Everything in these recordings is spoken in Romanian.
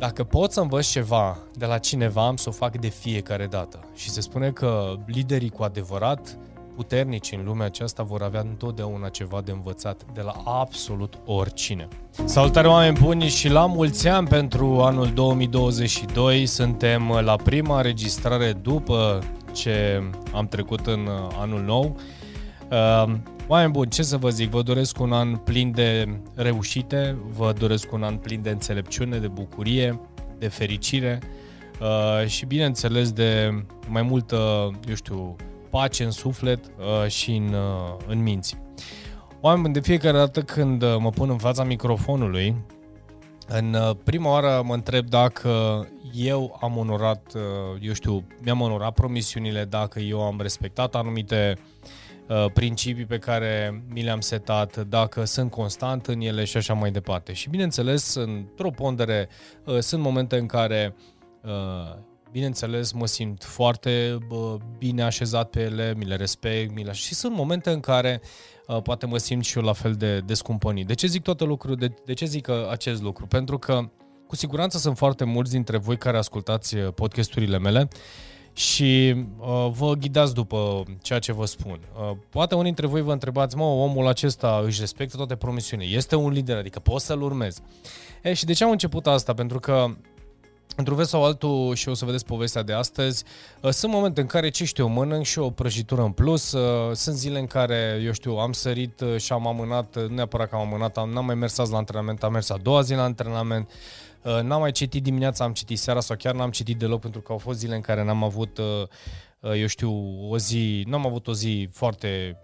Dacă pot să învăț ceva de la cineva, am să o fac de fiecare dată. Și se spune că liderii cu adevărat puternici în lumea aceasta vor avea întotdeauna ceva de învățat de la absolut oricine. Salutare oameni buni și la mulți ani pentru anul 2022. Suntem la prima înregistrare după ce am trecut în anul nou. Uh, oameni buni, ce să vă zic, vă doresc un an plin de reușite, vă doresc un an plin de înțelepciune, de bucurie, de fericire uh, și bineînțeles de mai multă, eu știu, pace în suflet uh, și în, uh, în minți. Oameni, de fiecare dată când uh, mă pun în fața microfonului, în uh, prima oară mă întreb dacă eu am onorat, uh, eu știu, mi-am onorat promisiunile, dacă eu am respectat anumite uh, principii pe care mi le-am setat, dacă sunt constant în ele și așa mai departe. Și bineînțeles, într-o pondere, sunt momente în care bineînțeles, mă simt foarte bă, bine așezat pe ele, mi le respect, mi le... și sunt momente în care uh, poate mă simt și eu la fel de descumpănit. De ce zic toate lucruri? De, de ce zic acest lucru? Pentru că cu siguranță sunt foarte mulți dintre voi care ascultați podcasturile mele și uh, vă ghidați după ceea ce vă spun. Uh, poate unii dintre voi vă întrebați, mă, omul acesta își respectă toate promisiunile, este un lider, adică poți să-l urmezi. E, și de ce am început asta? Pentru că într-un fel sau altul, și o să vedeți povestea de astăzi, uh, sunt momente în care, ce știu, mănânc și o prăjitură în plus, uh, sunt zile în care, eu știu, am sărit uh, și am amânat, nu neapărat că am amânat, am, n-am mai mers azi la antrenament, am mers a doua zi la antrenament, n-am mai citit dimineața, am citit seara sau chiar n-am citit deloc pentru că au fost zile în care n-am avut eu știu, o zi, n-am avut o zi foarte,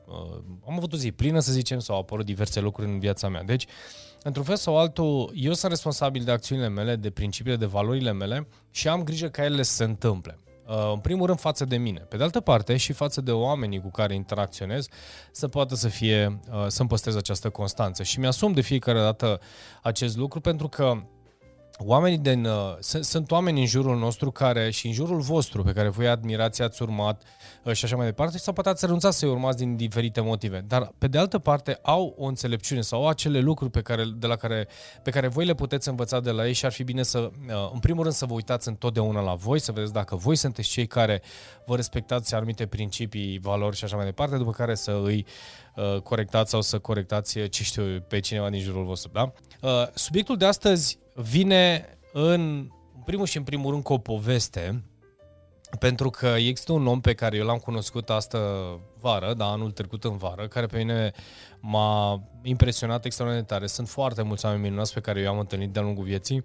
am avut o zi plină, să zicem, sau au apărut diverse lucruri în viața mea. Deci, într-un fel sau altul, eu sunt responsabil de acțiunile mele, de principiile, de valorile mele și am grijă ca ele să se întâmple. Uh, în primul rând față de mine. Pe de altă parte și față de oamenii cu care interacționez să poată să fie, uh, să-mi păstrez această constanță. Și mi-asum de fiecare dată acest lucru pentru că oamenii din, uh, sunt, sunt oameni în jurul nostru care și în jurul vostru pe care voi admirați, ați urmat uh, și așa mai departe sau poate ați renunțat să-i urmați din diferite motive. Dar pe de altă parte au o înțelepciune sau au acele lucruri pe care, de la care, pe care voi le puteți învăța de la ei și ar fi bine să, uh, în primul rând, să vă uitați întotdeauna la voi, să vedeți dacă voi sunteți cei care vă respectați anumite principii, valori și așa mai departe, după care să îi uh, corectați sau să corectați, ce știu, pe cineva din jurul vostru. Da? Uh, subiectul de astăzi vine în, în primul și în primul rând cu o poveste, pentru că există un om pe care eu l-am cunoscut astă vară, da, anul trecut în vară, care pe mine m-a impresionat extraordinar de tare. Sunt foarte mulți oameni minunați pe care eu am întâlnit de-a lungul vieții,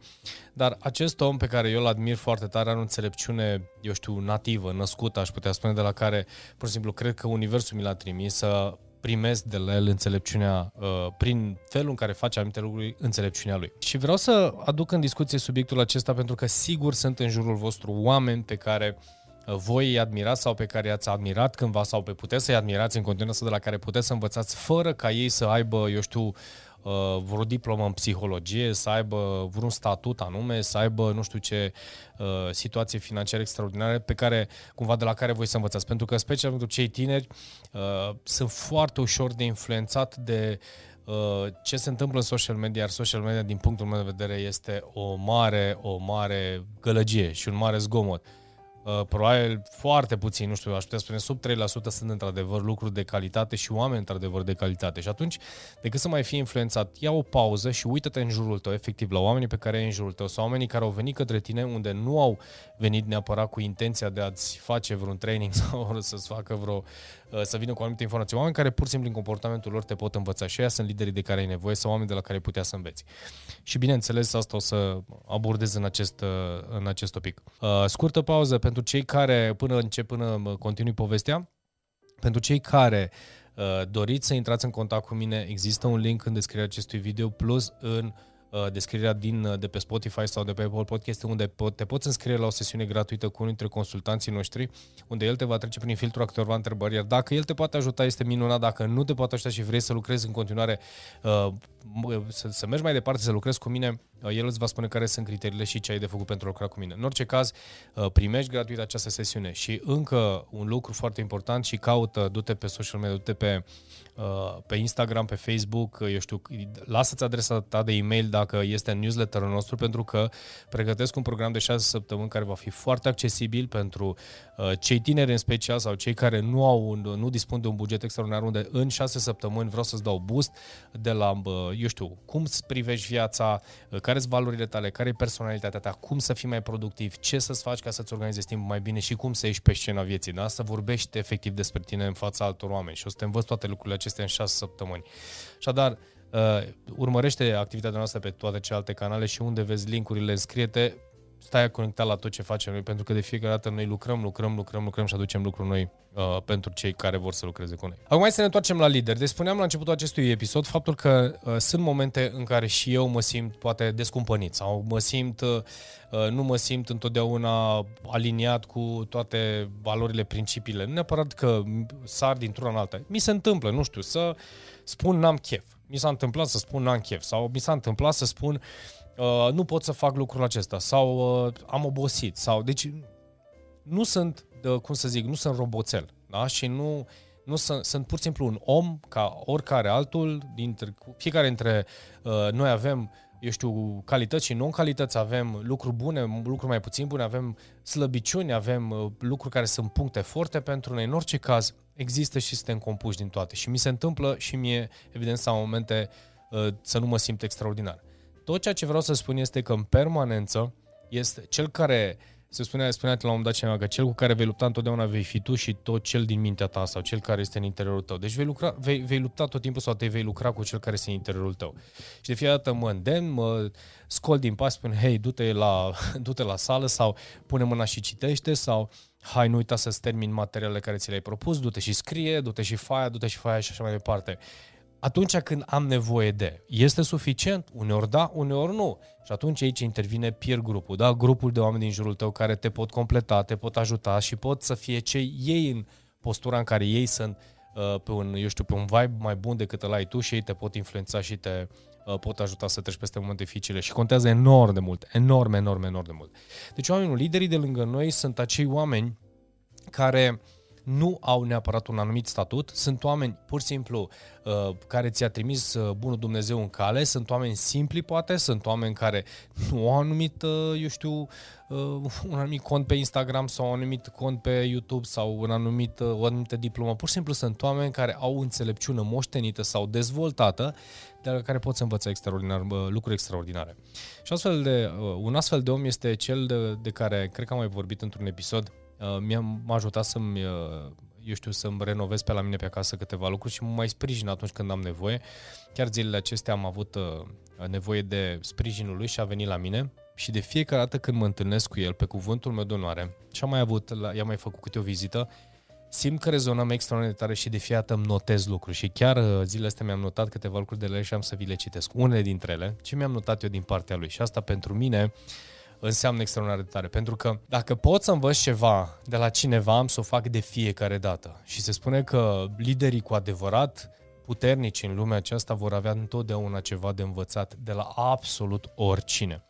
dar acest om pe care eu îl admir foarte tare are o înțelepciune, eu știu, nativă, născută, aș putea spune, de la care, pur și simplu, cred că Universul mi l-a trimis să primesc de la el înțelepciunea, uh, prin felul în care face anumite lucruri, înțelepciunea lui. Și vreau să aduc în discuție subiectul acesta pentru că sigur sunt în jurul vostru oameni pe care uh, voi îi admirați sau pe care i-ați admirat cândva sau pe puteți să-i admirați în continuare sau de la care puteți să învățați fără ca ei să aibă, eu știu, uh, vreo diplomă în psihologie, să aibă vreun statut anume, să aibă nu știu ce uh, situație financiară extraordinare pe care, cumva de la care voi să învățați. Pentru că, special pentru cei tineri, uh, sunt foarte ușor de influențat de uh, ce se întâmplă în social media, iar social media, din punctul meu de vedere, este o mare, o mare gălăgie și un mare zgomot. Uh, Uh, probabil foarte puțin, nu știu, aș putea spune sub 3% sunt într-adevăr lucruri de calitate și oameni într-adevăr de calitate. Și atunci, decât să mai fii influențat, ia o pauză și uită-te în jurul tău, efectiv, la oamenii pe care ai în jurul tău sau oamenii care au venit către tine unde nu au venit neapărat cu intenția de a-ți face vreun training sau să-ți facă vreo, uh, să vină cu anumite informații. Oameni care pur și simplu în comportamentul lor te pot învăța și aia sunt liderii de care ai nevoie sau oameni de la care ai putea să înveți. Și bineînțeles, asta o să abordez în acest, uh, în acest topic. Scurtă pauză pentru cei care, până încep, până continui povestea, pentru cei care uh, doriți să intrați în contact cu mine, există un link în descrierea acestui video plus în uh, Uh, descrierea din, uh, de pe Spotify sau de pe Apple Podcast, unde te poți înscrie la o sesiune gratuită cu unul dintre consultanții noștri, unde el te va trece prin filtrul câteva întrebări, iar dacă el te poate ajuta, este minunat, dacă nu te poate ajuta și vrei să lucrezi în continuare, uh, să, să mergi mai departe, să lucrezi cu mine, el îți va spune care sunt criteriile și ce ai de făcut pentru a lucra cu mine. În orice caz, primești gratuit această sesiune și încă un lucru foarte important și caută, du-te pe social media, du-te pe, pe Instagram, pe Facebook, eu știu, lasă-ți adresa ta de e-mail, dar dacă este în newsletterul nostru, pentru că pregătesc un program de 6 săptămâni care va fi foarte accesibil pentru uh, cei tineri în special sau cei care nu au un, nu dispun de un buget extraordinar unde în 6 săptămâni vreau să-ți dau boost de la, uh, eu știu, cum să privești viața, uh, care sunt valorile tale, care e personalitatea ta, cum să fii mai productiv, ce să-ți faci ca să-ți organizezi timpul mai bine și cum să ieși pe scena vieții, da? să vorbești efectiv despre tine în fața altor oameni și o să te învăț toate lucrurile acestea în 6 săptămâni. Așadar, Uh, urmărește activitatea noastră pe toate celelalte canale și unde vezi linkurile, înscrie-te, stai conectat la tot ce facem noi, pentru că de fiecare dată noi lucrăm, lucrăm, lucrăm, lucrăm și aducem lucruri noi uh, pentru cei care vor să lucreze cu noi. Acum hai să ne întoarcem la lider. Deci spuneam la începutul acestui episod faptul că uh, sunt momente în care și eu mă simt poate descumpănit sau mă simt, uh, uh nu mă simt întotdeauna aliniat cu toate valorile, principiile. Nu neapărat că sar dintr-una în alta. Mi se întâmplă, nu știu, să spun n-am chef mi s-a întâmplat să spun n-am chef sau mi s-a întâmplat să spun uh, nu pot să fac lucrul acesta sau uh, am obosit sau deci nu sunt, uh, cum să zic, nu sunt roboțel, da? Și nu, nu sunt, sunt pur și simplu un om ca oricare altul, dintre, fiecare dintre uh, noi avem eu știu, calități și non-calități, avem lucruri bune, lucruri mai puțin bune, avem slăbiciuni, avem uh, lucruri care sunt puncte forte pentru noi. În orice caz, există și suntem compuși din toate. Și mi se întâmplă și mie, evident, sau momente uh, să nu mă simt extraordinar. Tot ceea ce vreau să spun este că în permanență este cel care se spunea, spunea la un moment dat cineva că cel cu care vei lupta întotdeauna vei fi tu și tot cel din mintea ta sau cel care este în interiorul tău. Deci vei, lucra, vei, vei lupta tot timpul sau te vei lucra cu cel care este în interiorul tău. Și de fiecare dată mă îndemn, mă scol din pas, spun, hei, du-te la, du-te la sală sau pune mâna și citește sau hai, nu uita să-ți termin materialele care ți le-ai propus, du-te și scrie, du-te și faia, du-te și faia și așa mai departe atunci când am nevoie de. Este suficient? Uneori da, uneori nu. Și atunci aici intervine peer grupul, da? grupul de oameni din jurul tău care te pot completa, te pot ajuta și pot să fie cei ei în postura în care ei sunt uh, pe un, eu știu, pe un vibe mai bun decât îl ai tu și ei te pot influența și te uh, pot ajuta să treci peste momente dificile și contează enorm de mult, enorm, enorm, enorm de mult. Deci oamenii, liderii de lângă noi sunt acei oameni care uh, nu au neapărat un anumit statut, sunt oameni pur și simplu uh, care ți-a trimis uh, bunul Dumnezeu în cale, sunt oameni simpli poate, sunt oameni care nu au anumit, uh, eu știu, uh, un anumit cont pe Instagram sau un anumit cont pe YouTube sau un anumit, uh, o anumită diplomă, pur și simplu sunt oameni care au înțelepciune moștenită sau dezvoltată de la care poți învăța extraordinar, lucruri extraordinare. Și astfel de, uh, un astfel de om este cel de, de care cred că am mai vorbit într-un episod, Uh, mi-a, m-a ajutat să-mi, uh, eu știu, să-mi renovez pe la mine pe acasă câteva lucruri și mă mai sprijin atunci când am nevoie. Chiar zilele acestea am avut uh, nevoie de sprijinul lui și a venit la mine și de fiecare dată când mă întâlnesc cu el, pe cuvântul meu de onoare, și am mai avut, i-am mai făcut câte o vizită, simt că rezonăm extraordinar de tare și de fiecare dată îmi notez lucruri și chiar zilele astea mi-am notat câteva lucruri de la el și am să vi le citesc. Unele dintre ele, ce mi-am notat eu din partea lui și asta pentru mine înseamnă extraordinar de tare. Pentru că dacă pot să învăț ceva de la cineva, am să o fac de fiecare dată. Și se spune că liderii cu adevărat puternici în lumea aceasta vor avea întotdeauna ceva de învățat de la absolut oricine.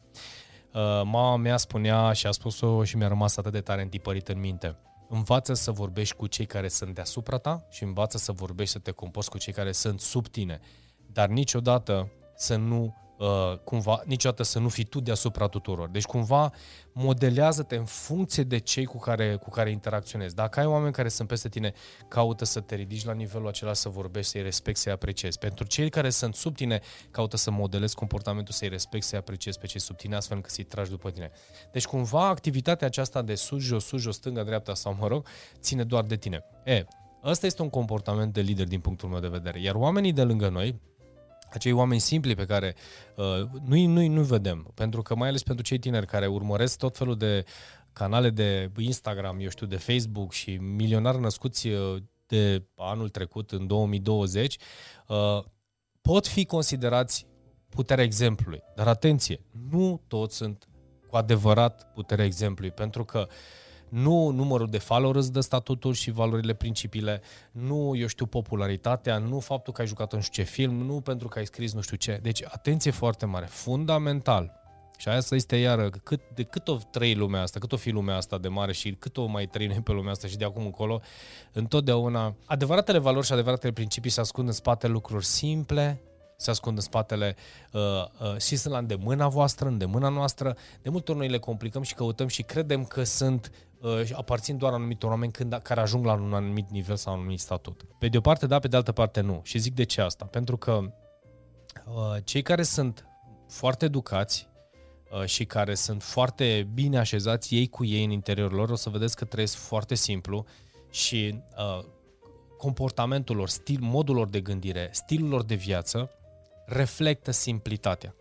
Uh, mama mea spunea și a spus-o și mi-a rămas atât de tare întipărit în minte. Învață să vorbești cu cei care sunt deasupra ta și învață să vorbești, să te compozi cu cei care sunt sub tine. Dar niciodată să nu uh, cumva niciodată să nu fii tu deasupra tuturor. Deci cumva modelează-te în funcție de cei cu care, cu care interacționezi. Dacă ai oameni care sunt peste tine, caută să te ridici la nivelul acela, să vorbești, să-i respecti, să-i apreciezi. Pentru cei care sunt sub tine, caută să modelezi comportamentul, să-i respecti, să-i apreciezi pe cei sub tine, astfel încât să-i tragi după tine. Deci cumva activitatea aceasta de sus, jos, sus, jos, stânga, dreapta sau mă rog, ține doar de tine. E, Ăsta este un comportament de lider din punctul meu de vedere. Iar oamenii de lângă noi, acei oameni simpli pe care uh, nu-i, nu-i, nu vedem. Pentru că mai ales pentru cei tineri care urmăresc tot felul de canale de Instagram, eu știu, de Facebook și milionari născuți uh, de anul trecut, în 2020, uh, pot fi considerați puterea exemplului. Dar atenție, nu toți sunt cu adevărat puterea exemplului, pentru că uh, nu numărul de followers de statutul și valorile principiile, nu, eu știu, popularitatea, nu faptul că ai jucat în știu ce film, nu pentru că ai scris nu știu ce. Deci, atenție foarte mare, fundamental. Și aia să este iară, cât, de cât o trăi lumea asta, cât o fi lumea asta de mare și cât o mai trăi noi pe lumea asta și de acum încolo, întotdeauna adevăratele valori și adevăratele principii se ascund în spate lucruri simple, se ascund în spatele uh, uh, și sunt la îndemâna voastră, îndemâna noastră. De multe ori noi le complicăm și căutăm și credem că sunt uh, aparțin doar anumitor oameni când, care ajung la un anumit nivel sau un anumit statut. Pe de o parte da, pe de altă parte nu. Și zic de ce asta. Pentru că uh, cei care sunt foarte educați uh, și care sunt foarte bine așezați ei cu ei în interiorul lor, o să vedeți că trăiesc foarte simplu și uh, comportamentul lor, stil, modul lor de gândire, stilul lor de viață reflectă simplitatea.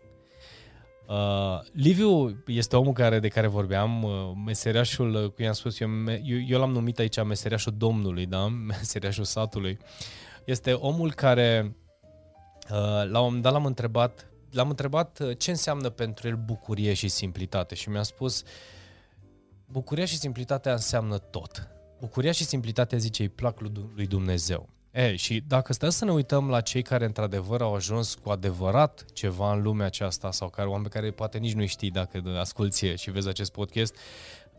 Uh, Liviu este omul care, de care vorbeam, uh, meseriașul, uh, cum i-am spus, eu, eu, eu l-am numit aici meseriașul domnului, da? meseriașul satului. Este omul care, uh, la un moment dat l-am întrebat, l-am întrebat uh, ce înseamnă pentru el bucurie și simplitate și mi-a spus bucuria și simplitatea înseamnă tot. Bucuria și simplitatea, zice, îi plac lui Dumnezeu. E, și dacă stăm să ne uităm la cei care într-adevăr au ajuns cu adevărat ceva în lumea aceasta sau care oameni care poate nici nu știi dacă asculți și vezi acest podcast,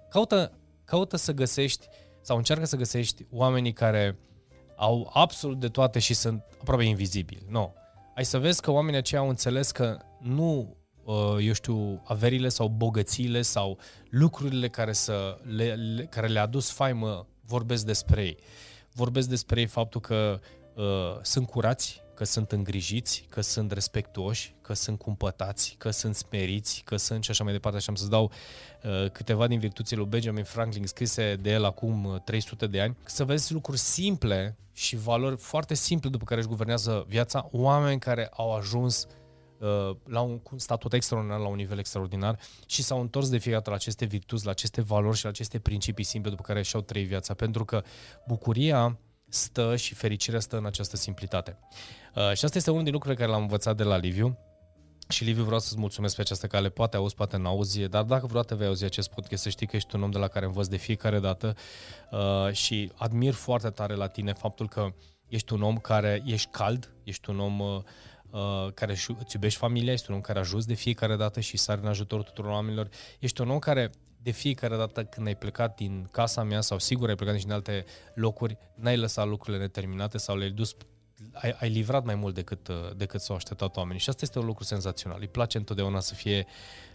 caută, caută să găsești sau încearcă să găsești oamenii care au absolut de toate și sunt aproape invizibili. Nu. No. Ai să vezi că oamenii aceia au înțeles că nu, uh, eu știu, averile sau bogățiile sau lucrurile care, să le, le, care le-a adus faimă vorbesc despre ei vorbesc despre faptul că uh, sunt curați, că sunt îngrijiți, că sunt respectuoși, că sunt cumpătați, că sunt smeriți, că sunt și așa mai departe. Și am să-ți dau uh, câteva din virtuțile lui Benjamin Franklin scrise de el acum 300 uh, de ani. Să vezi lucruri simple și valori foarte simple după care își guvernează viața, oameni care au ajuns uh, Uh, la un statut extraordinar, la un nivel extraordinar și s-au întors de fiecare dată la aceste virtuți, la aceste valori și la aceste principii simple după care și-au trăit viața. Pentru că bucuria stă și fericirea stă în această simplitate. Uh, și asta este unul din lucrurile care l-am învățat de la Liviu. Și Liviu vreau să-ți mulțumesc pe această cale, poate auzi, poate n-auzi, dar dacă vreodată vei auzi acest podcast, să știi că ești un om de la care învăț de fiecare dată uh, și admir foarte tare la tine faptul că ești un om care ești cald, ești un om uh, uh, care îți iubești familia, ești un om care ajuns de fiecare dată și sari în ajutorul tuturor oamenilor, ești un om care de fiecare dată când ai plecat din casa mea sau sigur ai plecat din alte locuri, n-ai lăsat lucrurile neterminate sau le-ai dus ai, ai livrat mai mult decât, uh, decât s-au așteptat oamenii și asta este un lucru senzațional. Îi place întotdeauna să fie,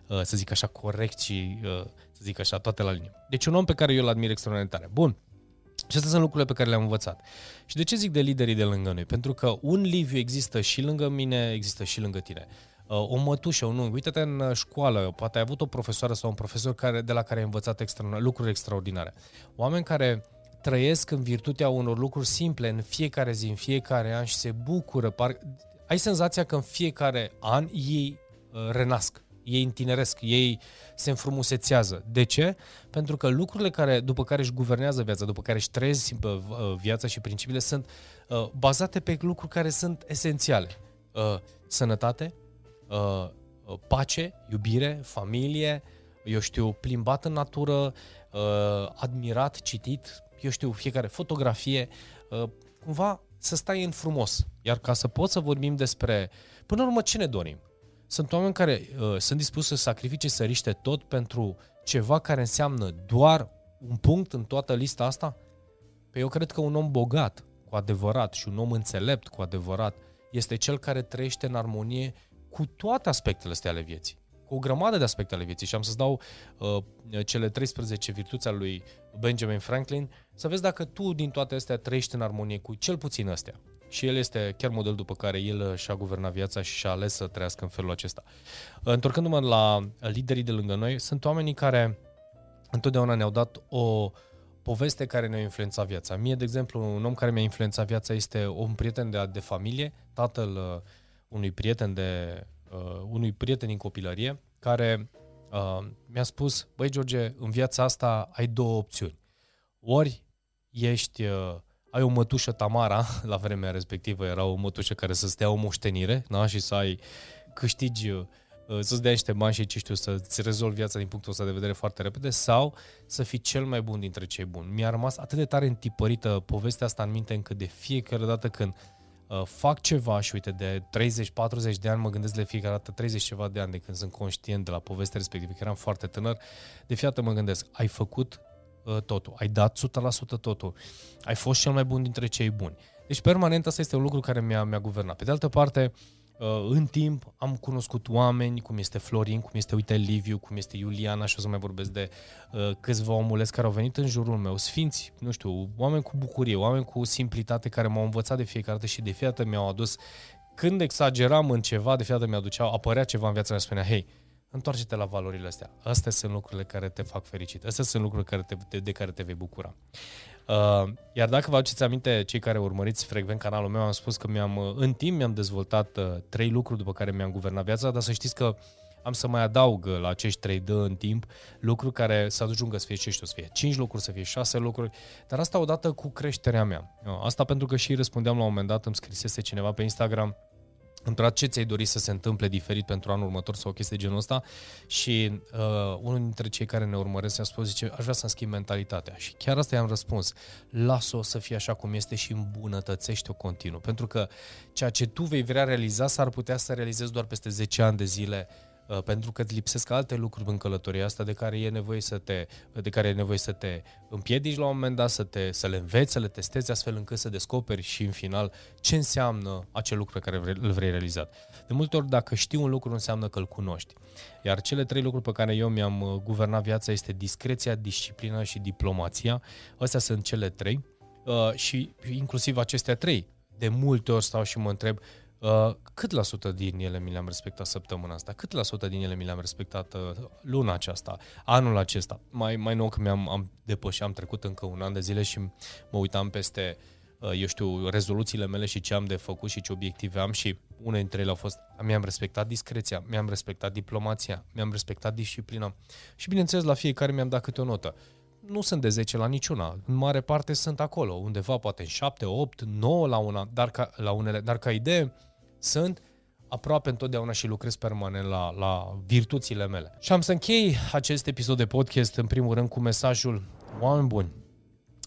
uh, să zic așa, corect și, uh, să zic așa, toate la linie. Deci un om pe care eu îl admir extraordinar tare. Bun, și astea sunt lucrurile pe care le-am învățat. Și de ce zic de liderii de lângă noi? Pentru că un Liviu există și lângă mine, există și lângă tine. Uh, o mătușă, un unghi. Uite-te în școală, poate ai avut o profesoară sau un profesor care, de la care ai învățat extra, lucruri extraordinare. Oameni care trăiesc în virtutea unor lucruri simple în fiecare zi, în fiecare an și se bucură. Par... Ai senzația că în fiecare an ei uh, renasc ei întineresc, ei se înfrumusețează. De ce? Pentru că lucrurile care, după care își guvernează viața, după care își trăiesc uh, viața și principiile sunt uh, bazate pe lucruri care sunt esențiale. Uh, sănătate, uh, uh pace, iubire, familie, eu știu, plimbat în natură, uh, admirat, citit, eu știu, fiecare fotografie, uh, cumva să stai în frumos. Iar ca să pot să vorbim despre, până la urmă, ce ne dorim? Sunt oameni care uh, sunt dispuși să sacrifice, să riște tot pentru ceva care înseamnă doar un punct în toată lista asta? Păi eu cred că un om bogat, cu adevărat, și un om înțelept, cu adevărat, este cel care trăiește în armonie cu toate aspectele astea ale vieții. Cu o grămadă de aspecte ale vieții. Și am să-ți dau uh, cele 13 virtuți ale lui Benjamin Franklin, să vezi dacă tu din toate astea trăiești în armonie cu cel puțin astea. Și el este chiar model după care el și-a guvernat viața și și-a ales să trăiască în felul acesta. Întorcându-mă la liderii de lângă noi, sunt oamenii care întotdeauna ne-au dat o poveste care ne-a influențat viața. Mie, de exemplu, un om care mi-a influențat viața este un prieten de, de familie, tatăl uh, unui prieten de uh, unui prieten din copilărie, care uh, mi-a spus, băi George, în viața asta ai două opțiuni. Ori ești uh, ai o mătușă Tamara, la vremea respectivă era o mătușă care să stea o moștenire da? și să ai câștigi, uh, să-ți dea niște bani și ce știu, să-ți rezolvi viața din punctul ăsta de vedere foarte repede sau să fii cel mai bun dintre cei buni. Mi-a rămas atât de tare întipărită povestea asta în minte încât de fiecare dată când uh, fac ceva și uite, de 30-40 de ani mă gândesc de fiecare dată 30 ceva de ani de când sunt conștient de la povestea respectivă, că eram foarte tânăr, de fiecare mă gândesc, ai făcut Uh, totul, ai dat 100% totul, ai fost cel mai bun dintre cei buni. Deci permanent asta este un lucru care mi-a, mi-a guvernat. Pe de altă parte, Uh, în timp am cunoscut oameni, cum este Florin, cum este, uite, Liviu, cum este Iuliana și o să mai vorbesc de uh, câțiva omuleți care au venit în jurul meu, sfinți, nu știu, oameni cu bucurie, oameni cu simplitate care m-au învățat de fiecare dată și de fiecare dată mi-au adus, când exageram în ceva, de fiecare dată mi-aduceau, apărea ceva în viața mea, spunea, hei, întoarce-te la valorile astea. Astea sunt lucrurile care te fac fericit. Astea sunt lucrurile care te, de care te vei bucura. Uh, iar dacă vă aduceți aminte, cei care urmăriți frecvent canalul meu, am spus că mi-am, uh, în timp mi-am dezvoltat uh, trei lucruri după care mi-am guvernat viața, dar să știți că am să mai adaug la acești trei dă în timp lucruri care să ajungă să fie ce știu, să fie cinci lucruri, să fie șase lucruri, dar asta odată cu creșterea mea. Asta pentru că și răspundeam la un moment dat, îmi scrisese cineva pe Instagram, într ce ți-ai dori să se întâmple diferit pentru anul următor sau o chestie de genul ăsta? Și uh, unul dintre cei care ne urmăresc a spus, zice, aș vrea să-mi schimb mentalitatea. Și chiar asta i-am răspuns, lasă-o să fie așa cum este și îmbunătățește-o continuu, pentru că ceea ce tu vei vrea realiza s-ar putea să realizezi doar peste 10 ani de zile Uh, pentru că îți lipsesc alte lucruri în călătoria asta de care e nevoie să te, de care e nevoie să te împiedici la un moment dat, să, te, să le înveți, să le testezi astfel încât să descoperi și în final ce înseamnă acel lucru pe care vrei, îl vrei realizat. De multe ori dacă știi un lucru înseamnă că îl cunoști. Iar cele trei lucruri pe care eu mi-am uh, guvernat viața este discreția, disciplina și diplomația. Astea sunt cele trei uh, și inclusiv acestea trei. De multe ori stau și mă întreb Uh, cât la sută din ele mi le-am respectat săptămâna asta? Cât la sută din ele mi le-am respectat uh, luna aceasta, anul acesta? Mai, mai nou că mi-am am depășit, am trecut încă un an de zile și mă uitam peste, uh, eu știu, rezoluțiile mele și ce am de făcut și ce obiective am și una dintre ele au fost, mi-am respectat discreția, mi-am respectat diplomația, mi-am respectat disciplina și bineînțeles la fiecare mi-am dat câte o notă nu sunt de 10 la niciuna. În mare parte sunt acolo, undeva poate în 7, 8, 9 la una, dar ca, la unele, dar ca idee sunt aproape întotdeauna și lucrez permanent la, la virtuțile mele. Și am să închei acest episod de podcast în primul rând cu mesajul oameni buni.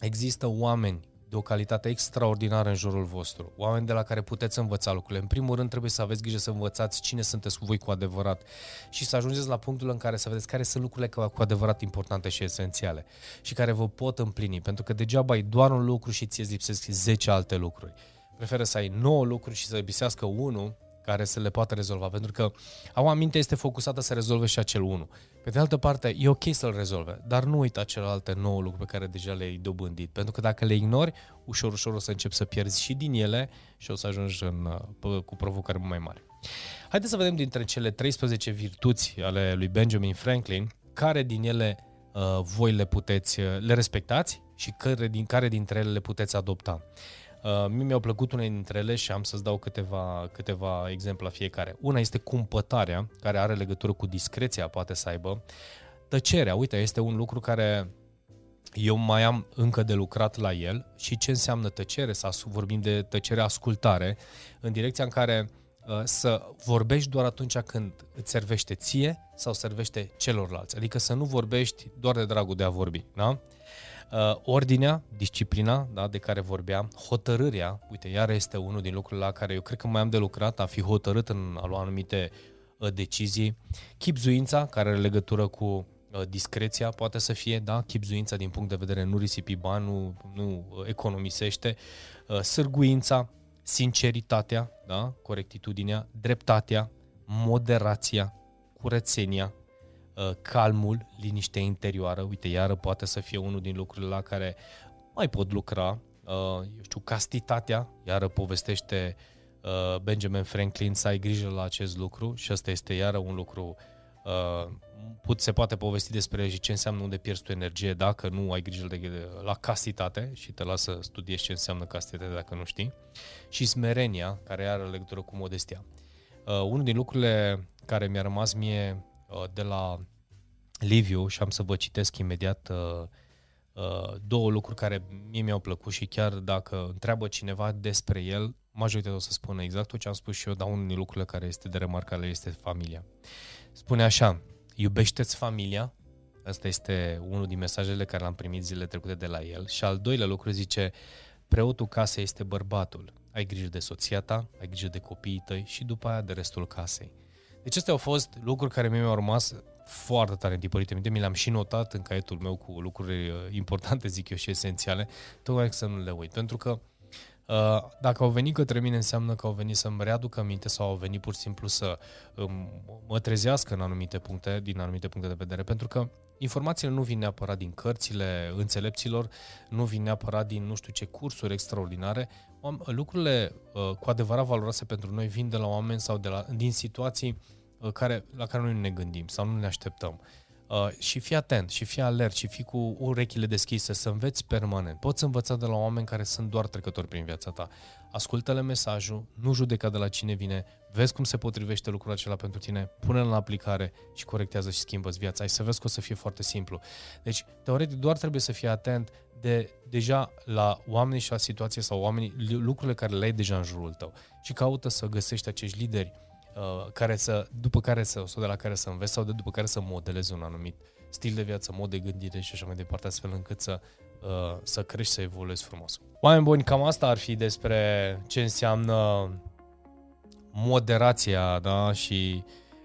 Există oameni de o calitate extraordinară în jurul vostru, oameni de la care puteți învăța lucrurile. În primul rând trebuie să aveți grijă să învățați cine sunteți cu voi cu adevărat și să ajungeți la punctul în care să vedeți care sunt lucrurile cu adevărat importante și esențiale și care vă pot împlini, pentru că degeaba ai doar un lucru și ți-e lipsesc 10 alte lucruri preferă să ai 9 lucruri și să lipsească unul care să le poată rezolva, pentru că au aminte este focusată să rezolve și acel unul. Pe de altă parte, e ok să-l rezolve, dar nu uita celelalte 9 lucruri pe care deja le-ai dobândit, pentru că dacă le ignori, ușor, ușor o să începi să pierzi și din ele și o să ajungi în, cu provocări mai mari. Haideți să vedem dintre cele 13 virtuți ale lui Benjamin Franklin, care din ele uh, voi le puteți, le respectați și care, din care dintre ele le puteți adopta. Uh, mie mi-au plăcut unele dintre ele și am să-ți dau câteva, câteva exemple la fiecare. Una este cumpătarea, care are legătură cu discreția, poate să aibă. Tăcerea, uite, este un lucru care eu mai am încă de lucrat la el și ce înseamnă tăcere, să vorbim de tăcere ascultare, în direcția în care uh, să vorbești doar atunci când îți servește ție sau servește celorlalți. Adică să nu vorbești doar de dragul de a vorbi. Da? Uh, ordinea, disciplina da, de care vorbeam, hotărârea, uite, iar este unul din lucrurile la care eu cred că mai am de lucrat, a fi hotărât în a lua anumite uh, decizii, chipzuința, care are legătură cu uh, discreția, poate să fie, da, chipzuința din punct de vedere nu risipi bani, nu, nu uh, economisește, uh, sârguința, sinceritatea, da, corectitudinea, dreptatea, moderația, curățenia, Uh, calmul, liniștea interioară, uite, iară poate să fie unul din lucrurile la care mai pot lucra, uh, eu știu, castitatea, iară povestește uh, Benjamin Franklin să ai grijă la acest lucru. Și asta este iară un lucru put, se poate povesti despre ce înseamnă unde pierzi tu energie dacă nu ai grijă de, la castitate. Și te lasă să studiezi ce înseamnă castitate dacă nu știi. Și smerenia care are legătură cu modestia. Uh, unul din lucrurile care mi-a rămas mie Uh, de la Liviu și am să vă citesc imediat uh, uh, două lucruri care mie mi-au plăcut și chiar dacă întreabă cineva despre el, majoritatea o să spună exact ce am spus și eu, dar unul din lucrurile care este de remarcare este familia. Spune așa, iubește-ți familia, Asta este unul din mesajele care l-am primit zilele trecute de la el. Și al doilea lucru zice, preotul casei este bărbatul. Ai grijă de soția ta, ai grijă de copiii tăi și după aia de restul casei. Deci astea au fost lucruri care mi-au rămas foarte tare întipărite minte, mi le-am și notat în caietul meu cu lucruri uh, importante, zic eu, și esențiale, tocmai să nu le uit. Pentru că Uh, dacă au venit către mine, înseamnă că au venit să-mi readucă minte sau au venit pur și simplu să um, mă trezească în anumite puncte, din anumite puncte de vedere, pentru că informațiile nu vin neapărat din cărțile înțelepților, nu vin neapărat din nu știu ce cursuri extraordinare. Lucrurile uh, cu adevărat valoroase pentru noi vin de la oameni sau de la, din situații uh, care, la care noi nu ne gândim sau nu ne așteptăm. Uh, și fii atent, și fii alert, și fii cu urechile deschise, să înveți permanent. Poți învăța de la oameni care sunt doar trecători prin viața ta. Ascultă-le mesajul, nu judeca de la cine vine, vezi cum se potrivește lucrul acela pentru tine, pune-l în aplicare și corectează și schimbă viața. Ai să vezi că o să fie foarte simplu. Deci, teoretic, doar trebuie să fii atent de deja la oameni și la situație sau oamenii, lucrurile care le ai deja în jurul tău și caută să găsești acești lideri Uh, care să, după care să, sau de la care să înveți sau de după care să modelezi un anumit stil de viață, mod de gândire și așa mai departe, astfel încât să, uh, să crești, să evoluezi frumos. Oameni buni, cam asta ar fi despre ce înseamnă moderația da? și,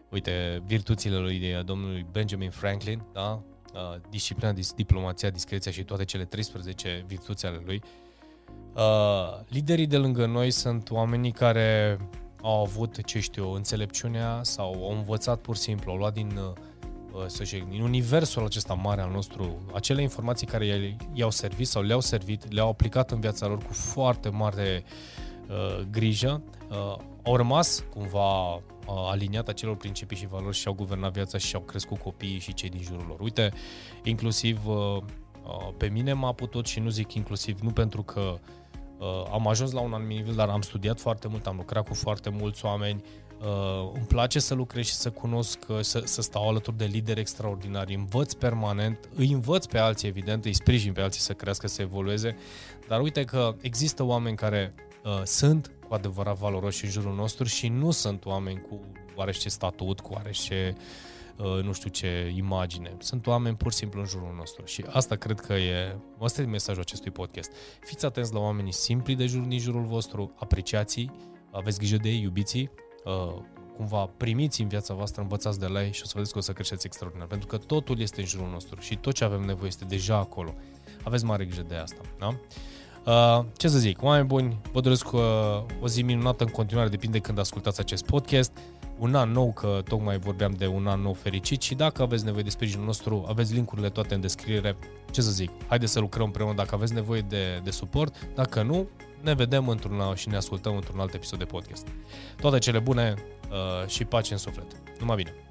uite, virtuțile lui domnului Benjamin Franklin, da? Uh, disciplina, diplomația, discreția și toate cele 13 virtuți ale lui. Uh, liderii de lângă noi sunt oamenii care au avut, ce știu, înțelepciunea sau au învățat pur și simplu, au luat din, uh, să zic, din universul acesta mare al nostru, acele informații care i-au servit sau le-au servit, le-au aplicat în viața lor cu foarte mare uh, grijă, uh, au rămas cumva uh, aliniat acelor principii și valori și au guvernat viața și au crescut copiii și cei din jurul lor. Uite, inclusiv uh, uh, pe mine m-a putut și nu zic inclusiv, nu pentru că uh, Uh, am ajuns la un anumit nivel, dar am studiat foarte mult, am lucrat cu foarte mulți oameni. Uh, îmi place să lucrez și să cunosc, uh, să, să stau alături de lideri extraordinari. Învăț permanent, îi învăț pe alții, evident, îi sprijin pe alții să crească, să evolueze. Dar uite că există oameni care uh, sunt cu adevărat valoroși în jurul nostru și nu sunt oameni cu oarește statut, cu oarește uh, Uh, nu știu ce imagine. Sunt oameni pur și simplu în jurul nostru și asta cred că e, asta e mesajul acestui podcast. Fiți atenți la oamenii simpli de jur, din jurul vostru, apreciați aveți grijă de ei, iubiți uh, cumva primiți în viața voastră, învățați de la ei și o să vedeți că o să creșteți extraordinar. Pentru că totul este în jurul nostru și tot ce avem nevoie este deja acolo. Aveți mare grijă de asta. Da? Uh, ce să zic, oameni buni, vă doresc uh, o zi minunată în continuare, depinde când ascultați acest podcast un an nou, că tocmai vorbeam de un an nou fericit și dacă aveți nevoie de sprijinul nostru, aveți linkurile toate în descriere. Ce să zic, haideți să lucrăm împreună dacă aveți nevoie de, de suport, dacă nu, ne vedem într-un și ne ascultăm într-un alt episod de podcast. Toate cele bune uh, și pace în suflet. Numai bine!